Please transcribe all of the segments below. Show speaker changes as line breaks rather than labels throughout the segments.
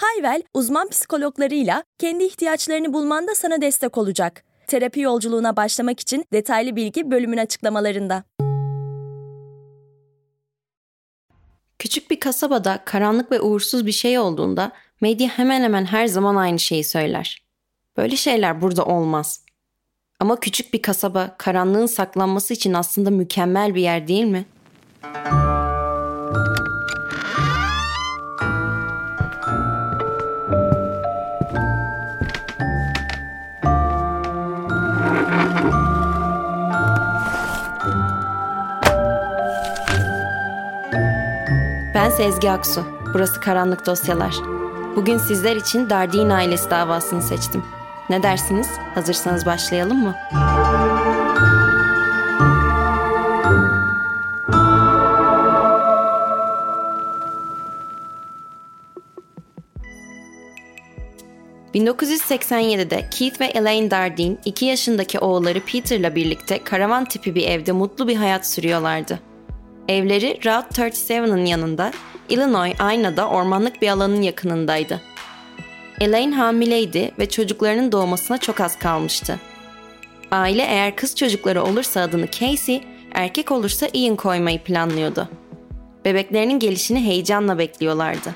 Hayvel, uzman psikologlarıyla kendi ihtiyaçlarını bulmanda sana destek olacak. Terapi yolculuğuna başlamak için detaylı bilgi bölümün açıklamalarında.
Küçük bir kasabada karanlık ve uğursuz bir şey olduğunda medya hemen hemen her zaman aynı şeyi söyler. Böyle şeyler burada olmaz. Ama küçük bir kasaba karanlığın saklanması için aslında mükemmel bir yer değil mi? Ben Sezgi Aksu. Burası Karanlık Dosyalar. Bugün sizler için Dardin ailesi davasını seçtim. Ne dersiniz? Hazırsanız başlayalım mı? ...1987'de Keith ve Elaine Dardine 2 yaşındaki oğulları Peter'la birlikte karavan tipi bir evde mutlu bir hayat sürüyorlardı. Evleri Route 37'ın yanında, Illinois Ayna'da ormanlık bir alanın yakınındaydı. Elaine hamileydi ve çocuklarının doğmasına çok az kalmıştı. Aile eğer kız çocukları olursa adını Casey, erkek olursa Ian koymayı planlıyordu. Bebeklerinin gelişini heyecanla bekliyorlardı.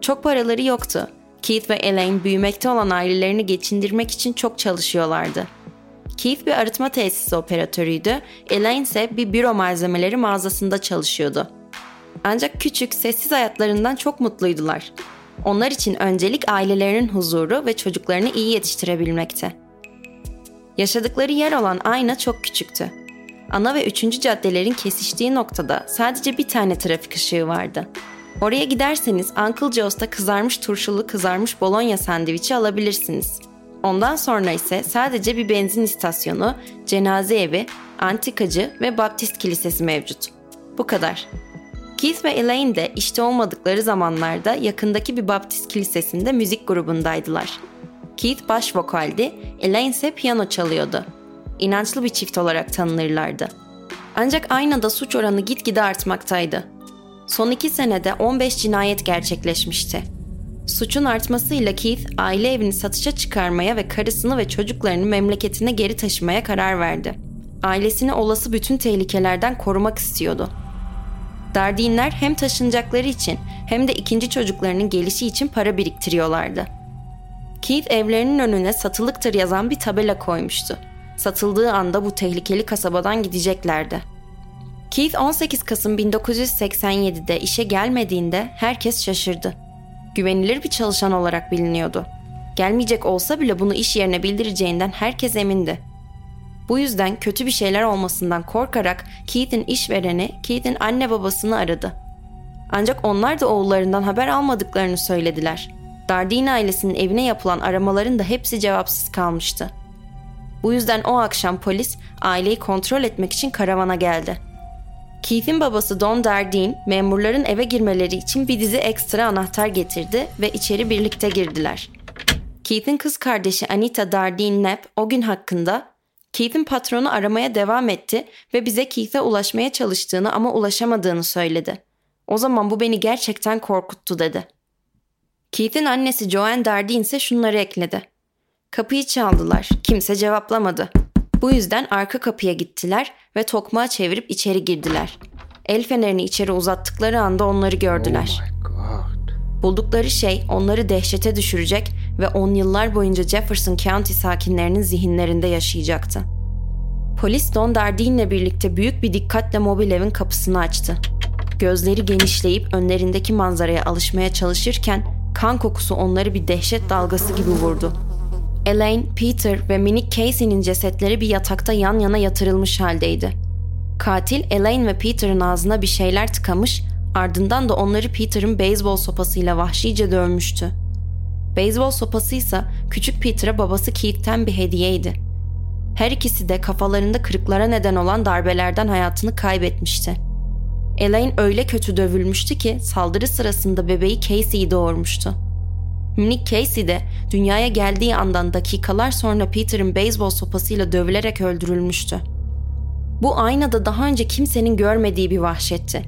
Çok paraları yoktu. Keith ve Elaine büyümekte olan ailelerini geçindirmek için çok çalışıyorlardı. Keith bir arıtma tesisi operatörüydü, Elaine ise bir büro malzemeleri mağazasında çalışıyordu. Ancak küçük, sessiz hayatlarından çok mutluydular. Onlar için öncelik ailelerinin huzuru ve çocuklarını iyi yetiştirebilmekte. Yaşadıkları yer olan Ayna çok küçüktü. Ana ve üçüncü caddelerin kesiştiği noktada sadece bir tane trafik ışığı vardı. Oraya giderseniz Uncle Joe's'ta kızarmış turşulu kızarmış bolonya sandviçi alabilirsiniz. Ondan sonra ise sadece bir benzin istasyonu, cenaze evi, antikacı ve baptist kilisesi mevcut. Bu kadar. Keith ve Elaine de işte olmadıkları zamanlarda yakındaki bir Baptist kilisesinde müzik grubundaydılar. Keith baş vokaldi, Elaine ise piyano çalıyordu. İnançlı bir çift olarak tanınırlardı. Ancak aynada suç oranı gitgide artmaktaydı. Son iki senede 15 cinayet gerçekleşmişti. Suçun artmasıyla Keith aile evini satışa çıkarmaya ve karısını ve çocuklarını memleketine geri taşımaya karar verdi. Ailesini olası bütün tehlikelerden korumak istiyordu. Dardinler hem taşınacakları için hem de ikinci çocuklarının gelişi için para biriktiriyorlardı. Keith evlerinin önüne satılıktır yazan bir tabela koymuştu. Satıldığı anda bu tehlikeli kasabadan gideceklerdi. Keith 18 Kasım 1987'de işe gelmediğinde herkes şaşırdı. Güvenilir bir çalışan olarak biliniyordu. Gelmeyecek olsa bile bunu iş yerine bildireceğinden herkes emindi. Bu yüzden kötü bir şeyler olmasından korkarak Keith'in işvereni Keith'in anne babasını aradı. Ancak onlar da oğullarından haber almadıklarını söylediler. Dardine ailesinin evine yapılan aramaların da hepsi cevapsız kalmıştı. Bu yüzden o akşam polis aileyi kontrol etmek için karavana geldi. Keith'in babası Don Dardine memurların eve girmeleri için bir dizi ekstra anahtar getirdi ve içeri birlikte girdiler. Keith'in kız kardeşi Anita Dardine Knapp o gün hakkında Keith'in patronu aramaya devam etti ve bize Keith'e ulaşmaya çalıştığını ama ulaşamadığını söyledi. O zaman bu beni gerçekten korkuttu dedi. Keith'in annesi Joanne Dardine ise şunları ekledi. Kapıyı çaldılar. Kimse cevaplamadı. Bu yüzden arka kapıya gittiler ve tokmağı çevirip içeri girdiler. El fenerini içeri uzattıkları anda onları gördüler. Oh Buldukları şey onları dehşete düşürecek ve on yıllar boyunca Jefferson County sakinlerinin zihinlerinde yaşayacaktı. Polis Don Dardine'le birlikte büyük bir dikkatle mobil evin kapısını açtı. Gözleri genişleyip önlerindeki manzaraya alışmaya çalışırken kan kokusu onları bir dehşet dalgası gibi vurdu. Elaine, Peter ve minik Casey'nin cesetleri bir yatakta yan yana yatırılmış haldeydi. Katil Elaine ve Peter'ın ağzına bir şeyler tıkamış, ardından da onları Peter'ın beyzbol sopasıyla vahşice dövmüştü. Beyzbol sopası ise küçük Peter'a babası Keith'ten bir hediyeydi. Her ikisi de kafalarında kırıklara neden olan darbelerden hayatını kaybetmişti. Elaine öyle kötü dövülmüştü ki saldırı sırasında bebeği Casey'yi doğurmuştu. Minik Casey de dünyaya geldiği andan dakikalar sonra Peter'ın beyzbol sopasıyla dövülerek öldürülmüştü. Bu aynada daha önce kimsenin görmediği bir vahşetti.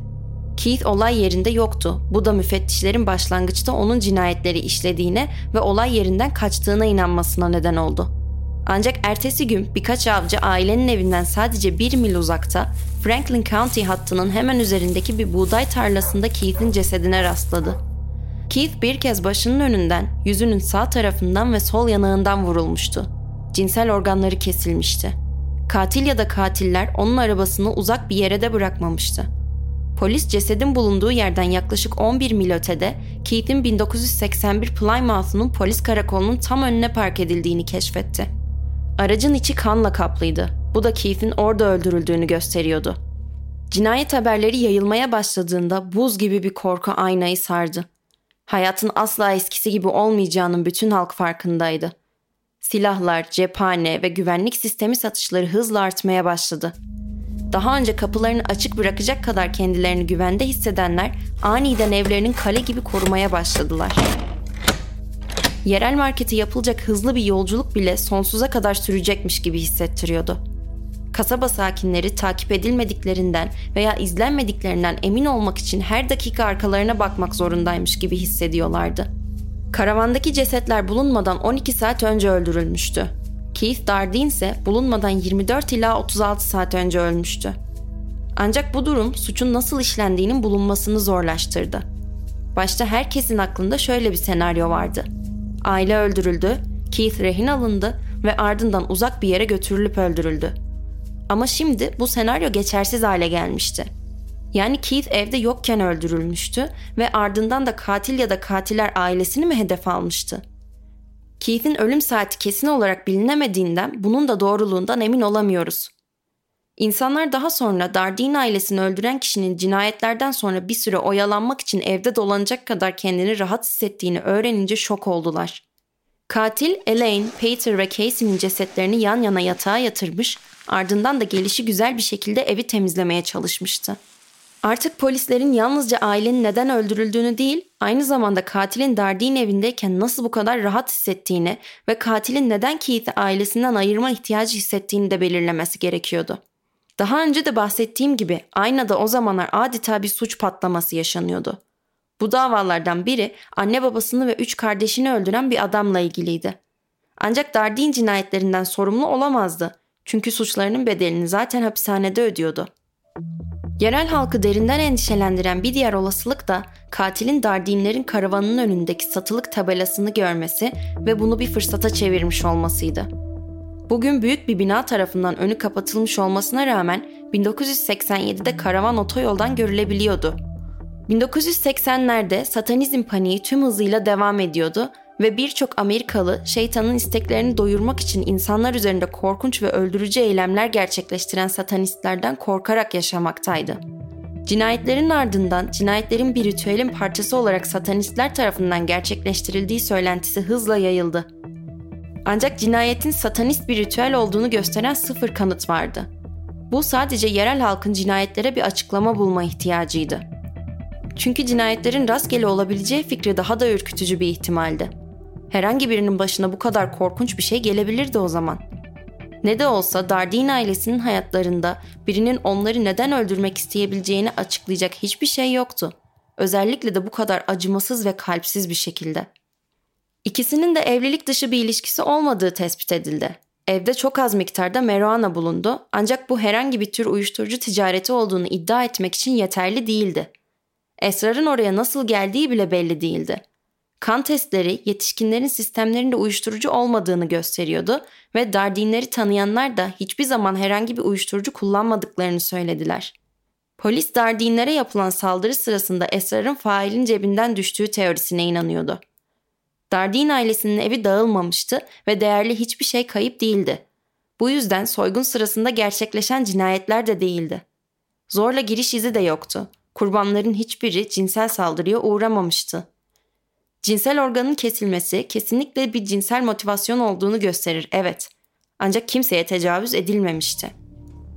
Keith olay yerinde yoktu. Bu da müfettişlerin başlangıçta onun cinayetleri işlediğine ve olay yerinden kaçtığına inanmasına neden oldu. Ancak ertesi gün birkaç avcı ailenin evinden sadece bir mil uzakta Franklin County hattının hemen üzerindeki bir buğday tarlasında Keith'in cesedine rastladı. Keith bir kez başının önünden, yüzünün sağ tarafından ve sol yanağından vurulmuştu. Cinsel organları kesilmişti. Katil ya da katiller onun arabasını uzak bir yere de bırakmamıştı. Polis cesedin bulunduğu yerden yaklaşık 11 mil ötede Keith'in 1981 Plymouth'un polis karakolunun tam önüne park edildiğini keşfetti. Aracın içi kanla kaplıydı. Bu da Keith'in orada öldürüldüğünü gösteriyordu. Cinayet haberleri yayılmaya başladığında buz gibi bir korku aynayı sardı. Hayatın asla eskisi gibi olmayacağının bütün halk farkındaydı. Silahlar, cephane ve güvenlik sistemi satışları hızla artmaya başladı. Daha önce kapılarını açık bırakacak kadar kendilerini güvende hissedenler aniden evlerinin kale gibi korumaya başladılar. Yerel markete yapılacak hızlı bir yolculuk bile sonsuza kadar sürecekmiş gibi hissettiriyordu. Kasaba sakinleri takip edilmediklerinden veya izlenmediklerinden emin olmak için her dakika arkalarına bakmak zorundaymış gibi hissediyorlardı. Karavandaki cesetler bulunmadan 12 saat önce öldürülmüştü. Keith Dardine ise bulunmadan 24 ila 36 saat önce ölmüştü. Ancak bu durum suçun nasıl işlendiğinin bulunmasını zorlaştırdı. Başta herkesin aklında şöyle bir senaryo vardı. Aile öldürüldü, Keith rehin alındı ve ardından uzak bir yere götürülüp öldürüldü. Ama şimdi bu senaryo geçersiz hale gelmişti. Yani Keith evde yokken öldürülmüştü ve ardından da katil ya da katiller ailesini mi hedef almıştı? Keith'in ölüm saati kesin olarak bilinemediğinden bunun da doğruluğundan emin olamıyoruz. İnsanlar daha sonra Dardine ailesini öldüren kişinin cinayetlerden sonra bir süre oyalanmak için evde dolanacak kadar kendini rahat hissettiğini öğrenince şok oldular. Katil Elaine, Peter ve Casey'nin cesetlerini yan yana yatağa yatırmış, ardından da gelişi güzel bir şekilde evi temizlemeye çalışmıştı. Artık polislerin yalnızca ailenin neden öldürüldüğünü değil, aynı zamanda katilin Dardine evindeyken nasıl bu kadar rahat hissettiğini ve katilin neden Keith'i ailesinden ayırma ihtiyacı hissettiğini de belirlemesi gerekiyordu. Daha önce de bahsettiğim gibi aynada o zamanlar adeta bir suç patlaması yaşanıyordu. Bu davalardan biri anne babasını ve üç kardeşini öldüren bir adamla ilgiliydi. Ancak Dardine cinayetlerinden sorumlu olamazdı. Çünkü suçlarının bedelini zaten hapishanede ödüyordu. Yerel halkı derinden endişelendiren bir diğer olasılık da katilin Dardinlerin karavanının önündeki satılık tabelasını görmesi ve bunu bir fırsata çevirmiş olmasıydı. Bugün büyük bir bina tarafından önü kapatılmış olmasına rağmen 1987'de karavan otoyoldan görülebiliyordu. 1980'lerde satanizm paniği tüm hızıyla devam ediyordu ve birçok Amerikalı şeytanın isteklerini doyurmak için insanlar üzerinde korkunç ve öldürücü eylemler gerçekleştiren satanistlerden korkarak yaşamaktaydı. Cinayetlerin ardından cinayetlerin bir ritüelin parçası olarak satanistler tarafından gerçekleştirildiği söylentisi hızla yayıldı. Ancak cinayetin satanist bir ritüel olduğunu gösteren sıfır kanıt vardı. Bu sadece yerel halkın cinayetlere bir açıklama bulma ihtiyacıydı. Çünkü cinayetlerin rastgele olabileceği fikri daha da ürkütücü bir ihtimaldi. Herhangi birinin başına bu kadar korkunç bir şey gelebilirdi o zaman. Ne de olsa Dardine ailesinin hayatlarında birinin onları neden öldürmek isteyebileceğini açıklayacak hiçbir şey yoktu. Özellikle de bu kadar acımasız ve kalpsiz bir şekilde. İkisinin de evlilik dışı bir ilişkisi olmadığı tespit edildi. Evde çok az miktarda marijuana bulundu ancak bu herhangi bir tür uyuşturucu ticareti olduğunu iddia etmek için yeterli değildi. Esrar'ın oraya nasıl geldiği bile belli değildi. Kan testleri yetişkinlerin sistemlerinde uyuşturucu olmadığını gösteriyordu ve Dardinleri tanıyanlar da hiçbir zaman herhangi bir uyuşturucu kullanmadıklarını söylediler. Polis Dardinlere yapılan saldırı sırasında Esrar'ın failin cebinden düştüğü teorisine inanıyordu. Dardin ailesinin evi dağılmamıştı ve değerli hiçbir şey kayıp değildi. Bu yüzden soygun sırasında gerçekleşen cinayetler de değildi. Zorla giriş izi de yoktu. Kurbanların hiçbiri cinsel saldırıya uğramamıştı. Cinsel organın kesilmesi kesinlikle bir cinsel motivasyon olduğunu gösterir, evet. Ancak kimseye tecavüz edilmemişti.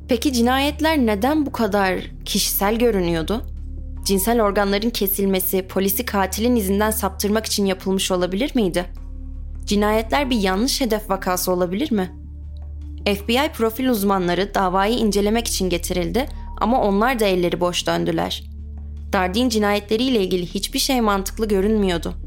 Peki cinayetler neden bu kadar kişisel görünüyordu? Cinsel organların kesilmesi polisi katilin izinden saptırmak için yapılmış olabilir miydi? Cinayetler bir yanlış hedef vakası olabilir mi? FBI profil uzmanları davayı incelemek için getirildi ama onlar da elleri boş döndüler. Dardin cinayetleriyle ilgili hiçbir şey mantıklı görünmüyordu.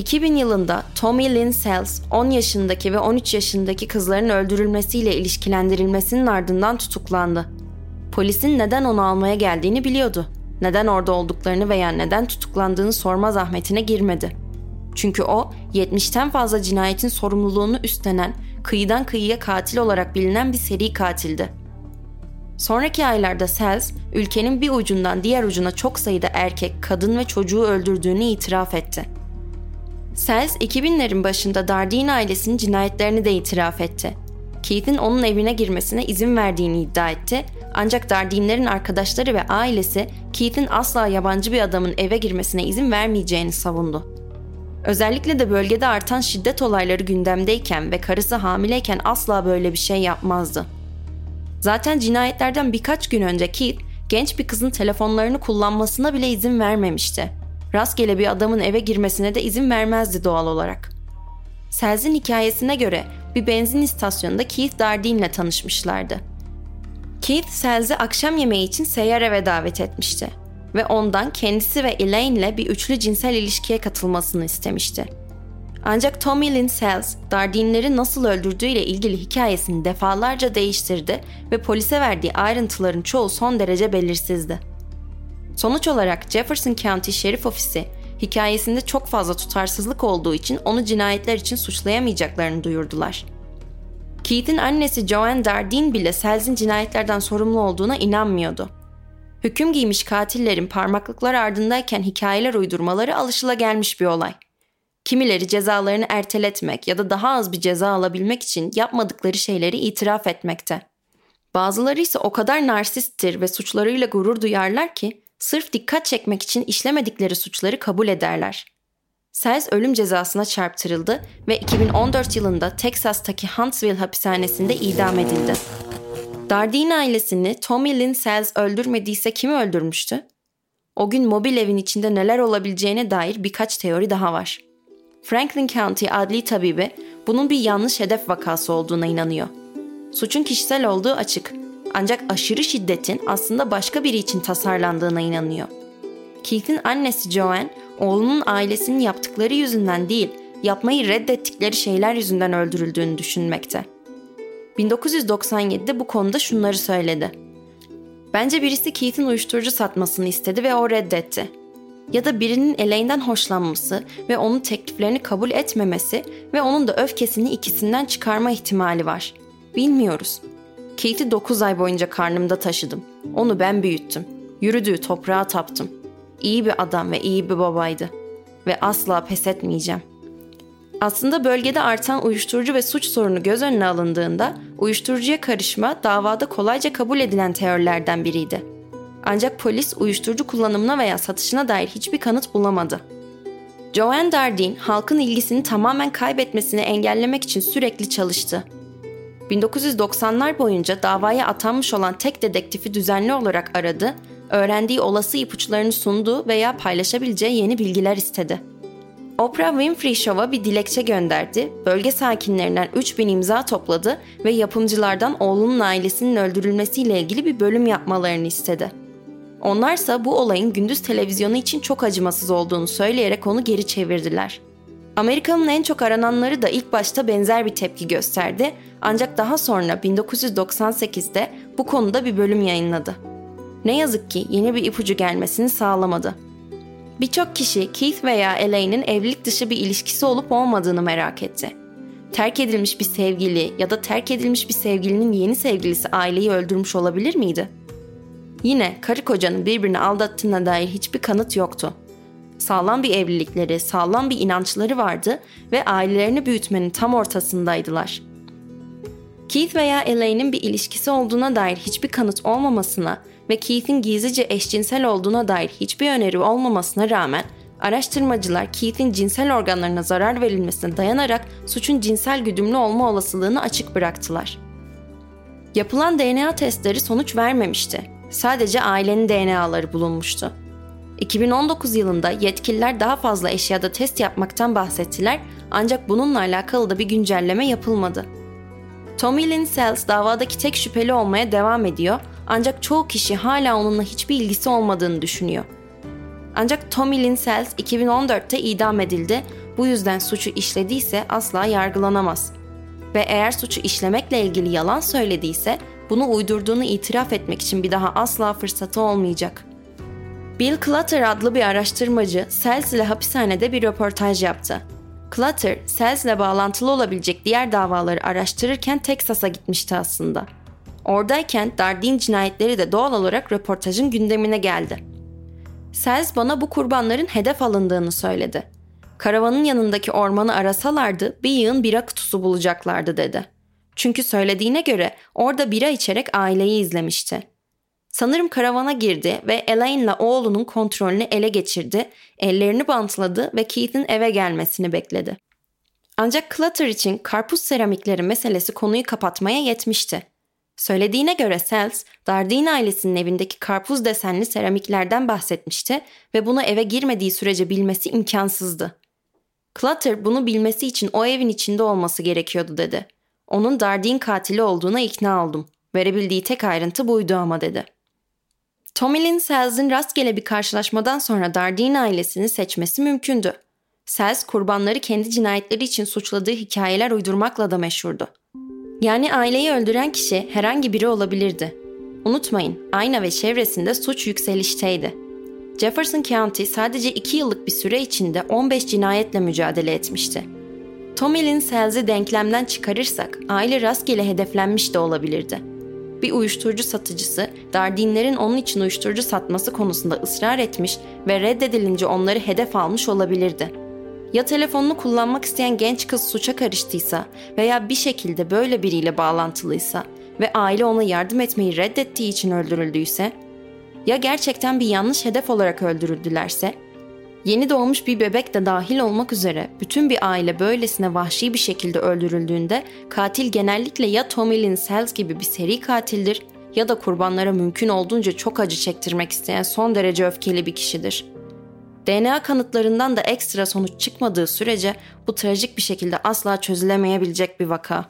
2000 yılında Tommy Lynn Sells 10 yaşındaki ve 13 yaşındaki kızların öldürülmesiyle ilişkilendirilmesinin ardından tutuklandı. Polisin neden onu almaya geldiğini biliyordu. Neden orada olduklarını veya neden tutuklandığını sorma zahmetine girmedi. Çünkü o 70'ten fazla cinayetin sorumluluğunu üstlenen, kıyıdan kıyıya katil olarak bilinen bir seri katildi. Sonraki aylarda Sells, ülkenin bir ucundan diğer ucuna çok sayıda erkek, kadın ve çocuğu öldürdüğünü itiraf etti. Sells 2000'lerin başında Dardine ailesinin cinayetlerini de itiraf etti. Keith'in onun evine girmesine izin verdiğini iddia etti ancak Dardine'lerin arkadaşları ve ailesi Keith'in asla yabancı bir adamın eve girmesine izin vermeyeceğini savundu. Özellikle de bölgede artan şiddet olayları gündemdeyken ve karısı hamileyken asla böyle bir şey yapmazdı. Zaten cinayetlerden birkaç gün önce Keith, genç bir kızın telefonlarını kullanmasına bile izin vermemişti. Rastgele bir adamın eve girmesine de izin vermezdi doğal olarak. Selz'in hikayesine göre bir benzin istasyonunda Keith Dardine ile tanışmışlardı. Keith Selz'i akşam yemeği için seyyar eve davet etmişti ve ondan kendisi ve Elaine ile bir üçlü cinsel ilişkiye katılmasını istemişti. Ancak Tommy Lynn Sells, Dardine'leri nasıl öldürdüğüyle ilgili hikayesini defalarca değiştirdi ve polise verdiği ayrıntıların çoğu son derece belirsizdi. Sonuç olarak Jefferson County Şerif Ofisi hikayesinde çok fazla tutarsızlık olduğu için onu cinayetler için suçlayamayacaklarını duyurdular. Keith'in annesi Joanne Dardine bile Sells'in cinayetlerden sorumlu olduğuna inanmıyordu. Hüküm giymiş katillerin parmaklıklar ardındayken hikayeler uydurmaları alışılagelmiş bir olay. Kimileri cezalarını erteletmek ya da daha az bir ceza alabilmek için yapmadıkları şeyleri itiraf etmekte. Bazıları ise o kadar narsisttir ve suçlarıyla gurur duyarlar ki sırf dikkat çekmek için işlemedikleri suçları kabul ederler. Sells ölüm cezasına çarptırıldı ve 2014 yılında Texas'taki Huntsville hapishanesinde idam edildi. Dardine ailesini Tommy Lynn Sells öldürmediyse kimi öldürmüştü? O gün mobil evin içinde neler olabileceğine dair birkaç teori daha var. Franklin County adli tabibi bunun bir yanlış hedef vakası olduğuna inanıyor. Suçun kişisel olduğu açık ancak aşırı şiddetin aslında başka biri için tasarlandığına inanıyor. Keith'in annesi Joanne, oğlunun ailesinin yaptıkları yüzünden değil, yapmayı reddettikleri şeyler yüzünden öldürüldüğünü düşünmekte. 1997'de bu konuda şunları söyledi. Bence birisi Keith'in uyuşturucu satmasını istedi ve o reddetti. Ya da birinin Elaine'den hoşlanması ve onun tekliflerini kabul etmemesi ve onun da öfkesini ikisinden çıkarma ihtimali var. Bilmiyoruz. Keith'i 9 ay boyunca karnımda taşıdım. Onu ben büyüttüm. Yürüdüğü toprağa taptım. İyi bir adam ve iyi bir babaydı. Ve asla pes etmeyeceğim. Aslında bölgede artan uyuşturucu ve suç sorunu göz önüne alındığında uyuşturucuya karışma davada kolayca kabul edilen teorilerden biriydi. Ancak polis uyuşturucu kullanımına veya satışına dair hiçbir kanıt bulamadı. Joanne Dardine halkın ilgisini tamamen kaybetmesini engellemek için sürekli çalıştı. 1990'lar boyunca davaya atanmış olan tek dedektifi düzenli olarak aradı, öğrendiği olası ipuçlarını sundu veya paylaşabileceği yeni bilgiler istedi. Oprah Winfrey Show'a bir dilekçe gönderdi, bölge sakinlerinden 3000 imza topladı ve yapımcılardan oğlunun ailesinin öldürülmesiyle ilgili bir bölüm yapmalarını istedi. Onlarsa bu olayın gündüz televizyonu için çok acımasız olduğunu söyleyerek onu geri çevirdiler. Amerika'nın en çok arananları da ilk başta benzer bir tepki gösterdi ancak daha sonra 1998'de bu konuda bir bölüm yayınladı. Ne yazık ki yeni bir ipucu gelmesini sağlamadı. Birçok kişi Keith veya Elaine'in evlilik dışı bir ilişkisi olup olmadığını merak etti. Terk edilmiş bir sevgili ya da terk edilmiş bir sevgilinin yeni sevgilisi aileyi öldürmüş olabilir miydi? Yine karı kocanın birbirini aldattığına dair hiçbir kanıt yoktu. Sağlam bir evlilikleri, sağlam bir inançları vardı ve ailelerini büyütmenin tam ortasındaydılar. Keith veya Elaine'in bir ilişkisi olduğuna dair hiçbir kanıt olmamasına ve Keith'in gizlice eşcinsel olduğuna dair hiçbir öneri olmamasına rağmen araştırmacılar Keith'in cinsel organlarına zarar verilmesine dayanarak suçun cinsel güdümlü olma olasılığını açık bıraktılar. Yapılan DNA testleri sonuç vermemişti. Sadece ailenin DNA'ları bulunmuştu. 2019 yılında yetkililer daha fazla eşyada test yapmaktan bahsettiler ancak bununla alakalı da bir güncelleme yapılmadı. Tommy Lynn Sells davadaki tek şüpheli olmaya devam ediyor ancak çoğu kişi hala onunla hiçbir ilgisi olmadığını düşünüyor. Ancak Tommy Lynn Sells 2014'te idam edildi. Bu yüzden suçu işlediyse asla yargılanamaz. Ve eğer suçu işlemekle ilgili yalan söylediyse bunu uydurduğunu itiraf etmek için bir daha asla fırsatı olmayacak. Bill Clutter adlı bir araştırmacı Sells ile hapishanede bir röportaj yaptı. Clutter, Sells ile bağlantılı olabilecek diğer davaları araştırırken Texas'a gitmişti aslında. Oradayken Dardin cinayetleri de doğal olarak röportajın gündemine geldi. Sells bana bu kurbanların hedef alındığını söyledi. Karavanın yanındaki ormanı arasalardı bir yığın bira kutusu bulacaklardı dedi. Çünkü söylediğine göre orada bira içerek aileyi izlemişti. Sanırım karavana girdi ve Elaine'la oğlunun kontrolünü ele geçirdi, ellerini bantladı ve Keith'in eve gelmesini bekledi. Ancak Clutter için karpuz seramikleri meselesi konuyu kapatmaya yetmişti. Söylediğine göre Sells, Dardine ailesinin evindeki karpuz desenli seramiklerden bahsetmişti ve bunu eve girmediği sürece bilmesi imkansızdı. Clutter bunu bilmesi için o evin içinde olması gerekiyordu dedi. Onun Dardine katili olduğuna ikna oldum. Verebildiği tek ayrıntı buydu ama dedi. Tommy Lynn Sells'in rastgele bir karşılaşmadan sonra Dardine ailesini seçmesi mümkündü. Sells kurbanları kendi cinayetleri için suçladığı hikayeler uydurmakla da meşhurdu. Yani aileyi öldüren kişi herhangi biri olabilirdi. Unutmayın, Ayna ve çevresinde suç yükselişteydi. Jefferson County sadece 2 yıllık bir süre içinde 15 cinayetle mücadele etmişti. Tommy Lynn Sells'i denklemden çıkarırsak aile rastgele hedeflenmiş de olabilirdi. Bir uyuşturucu satıcısı Dardinlerin onun için uyuşturucu satması konusunda ısrar etmiş ve reddedilince onları hedef almış olabilirdi. Ya telefonunu kullanmak isteyen genç kız suça karıştıysa veya bir şekilde böyle biriyle bağlantılıysa ve aile ona yardım etmeyi reddettiği için öldürüldüyse, ya gerçekten bir yanlış hedef olarak öldürüldülerse, yeni doğmuş bir bebek de dahil olmak üzere bütün bir aile böylesine vahşi bir şekilde öldürüldüğünde katil genellikle ya Tommy Lynn Sells gibi bir seri katildir ya da kurbanlara mümkün olduğunca çok acı çektirmek isteyen son derece öfkeli bir kişidir.'' DNA kanıtlarından da ekstra sonuç çıkmadığı sürece bu trajik bir şekilde asla çözülemeyebilecek bir vaka.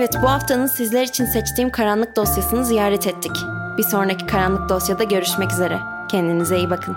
Evet bu haftanın sizler için seçtiğim karanlık dosyasını ziyaret ettik. Bir sonraki karanlık dosyada görüşmek üzere. Kendinize iyi bakın.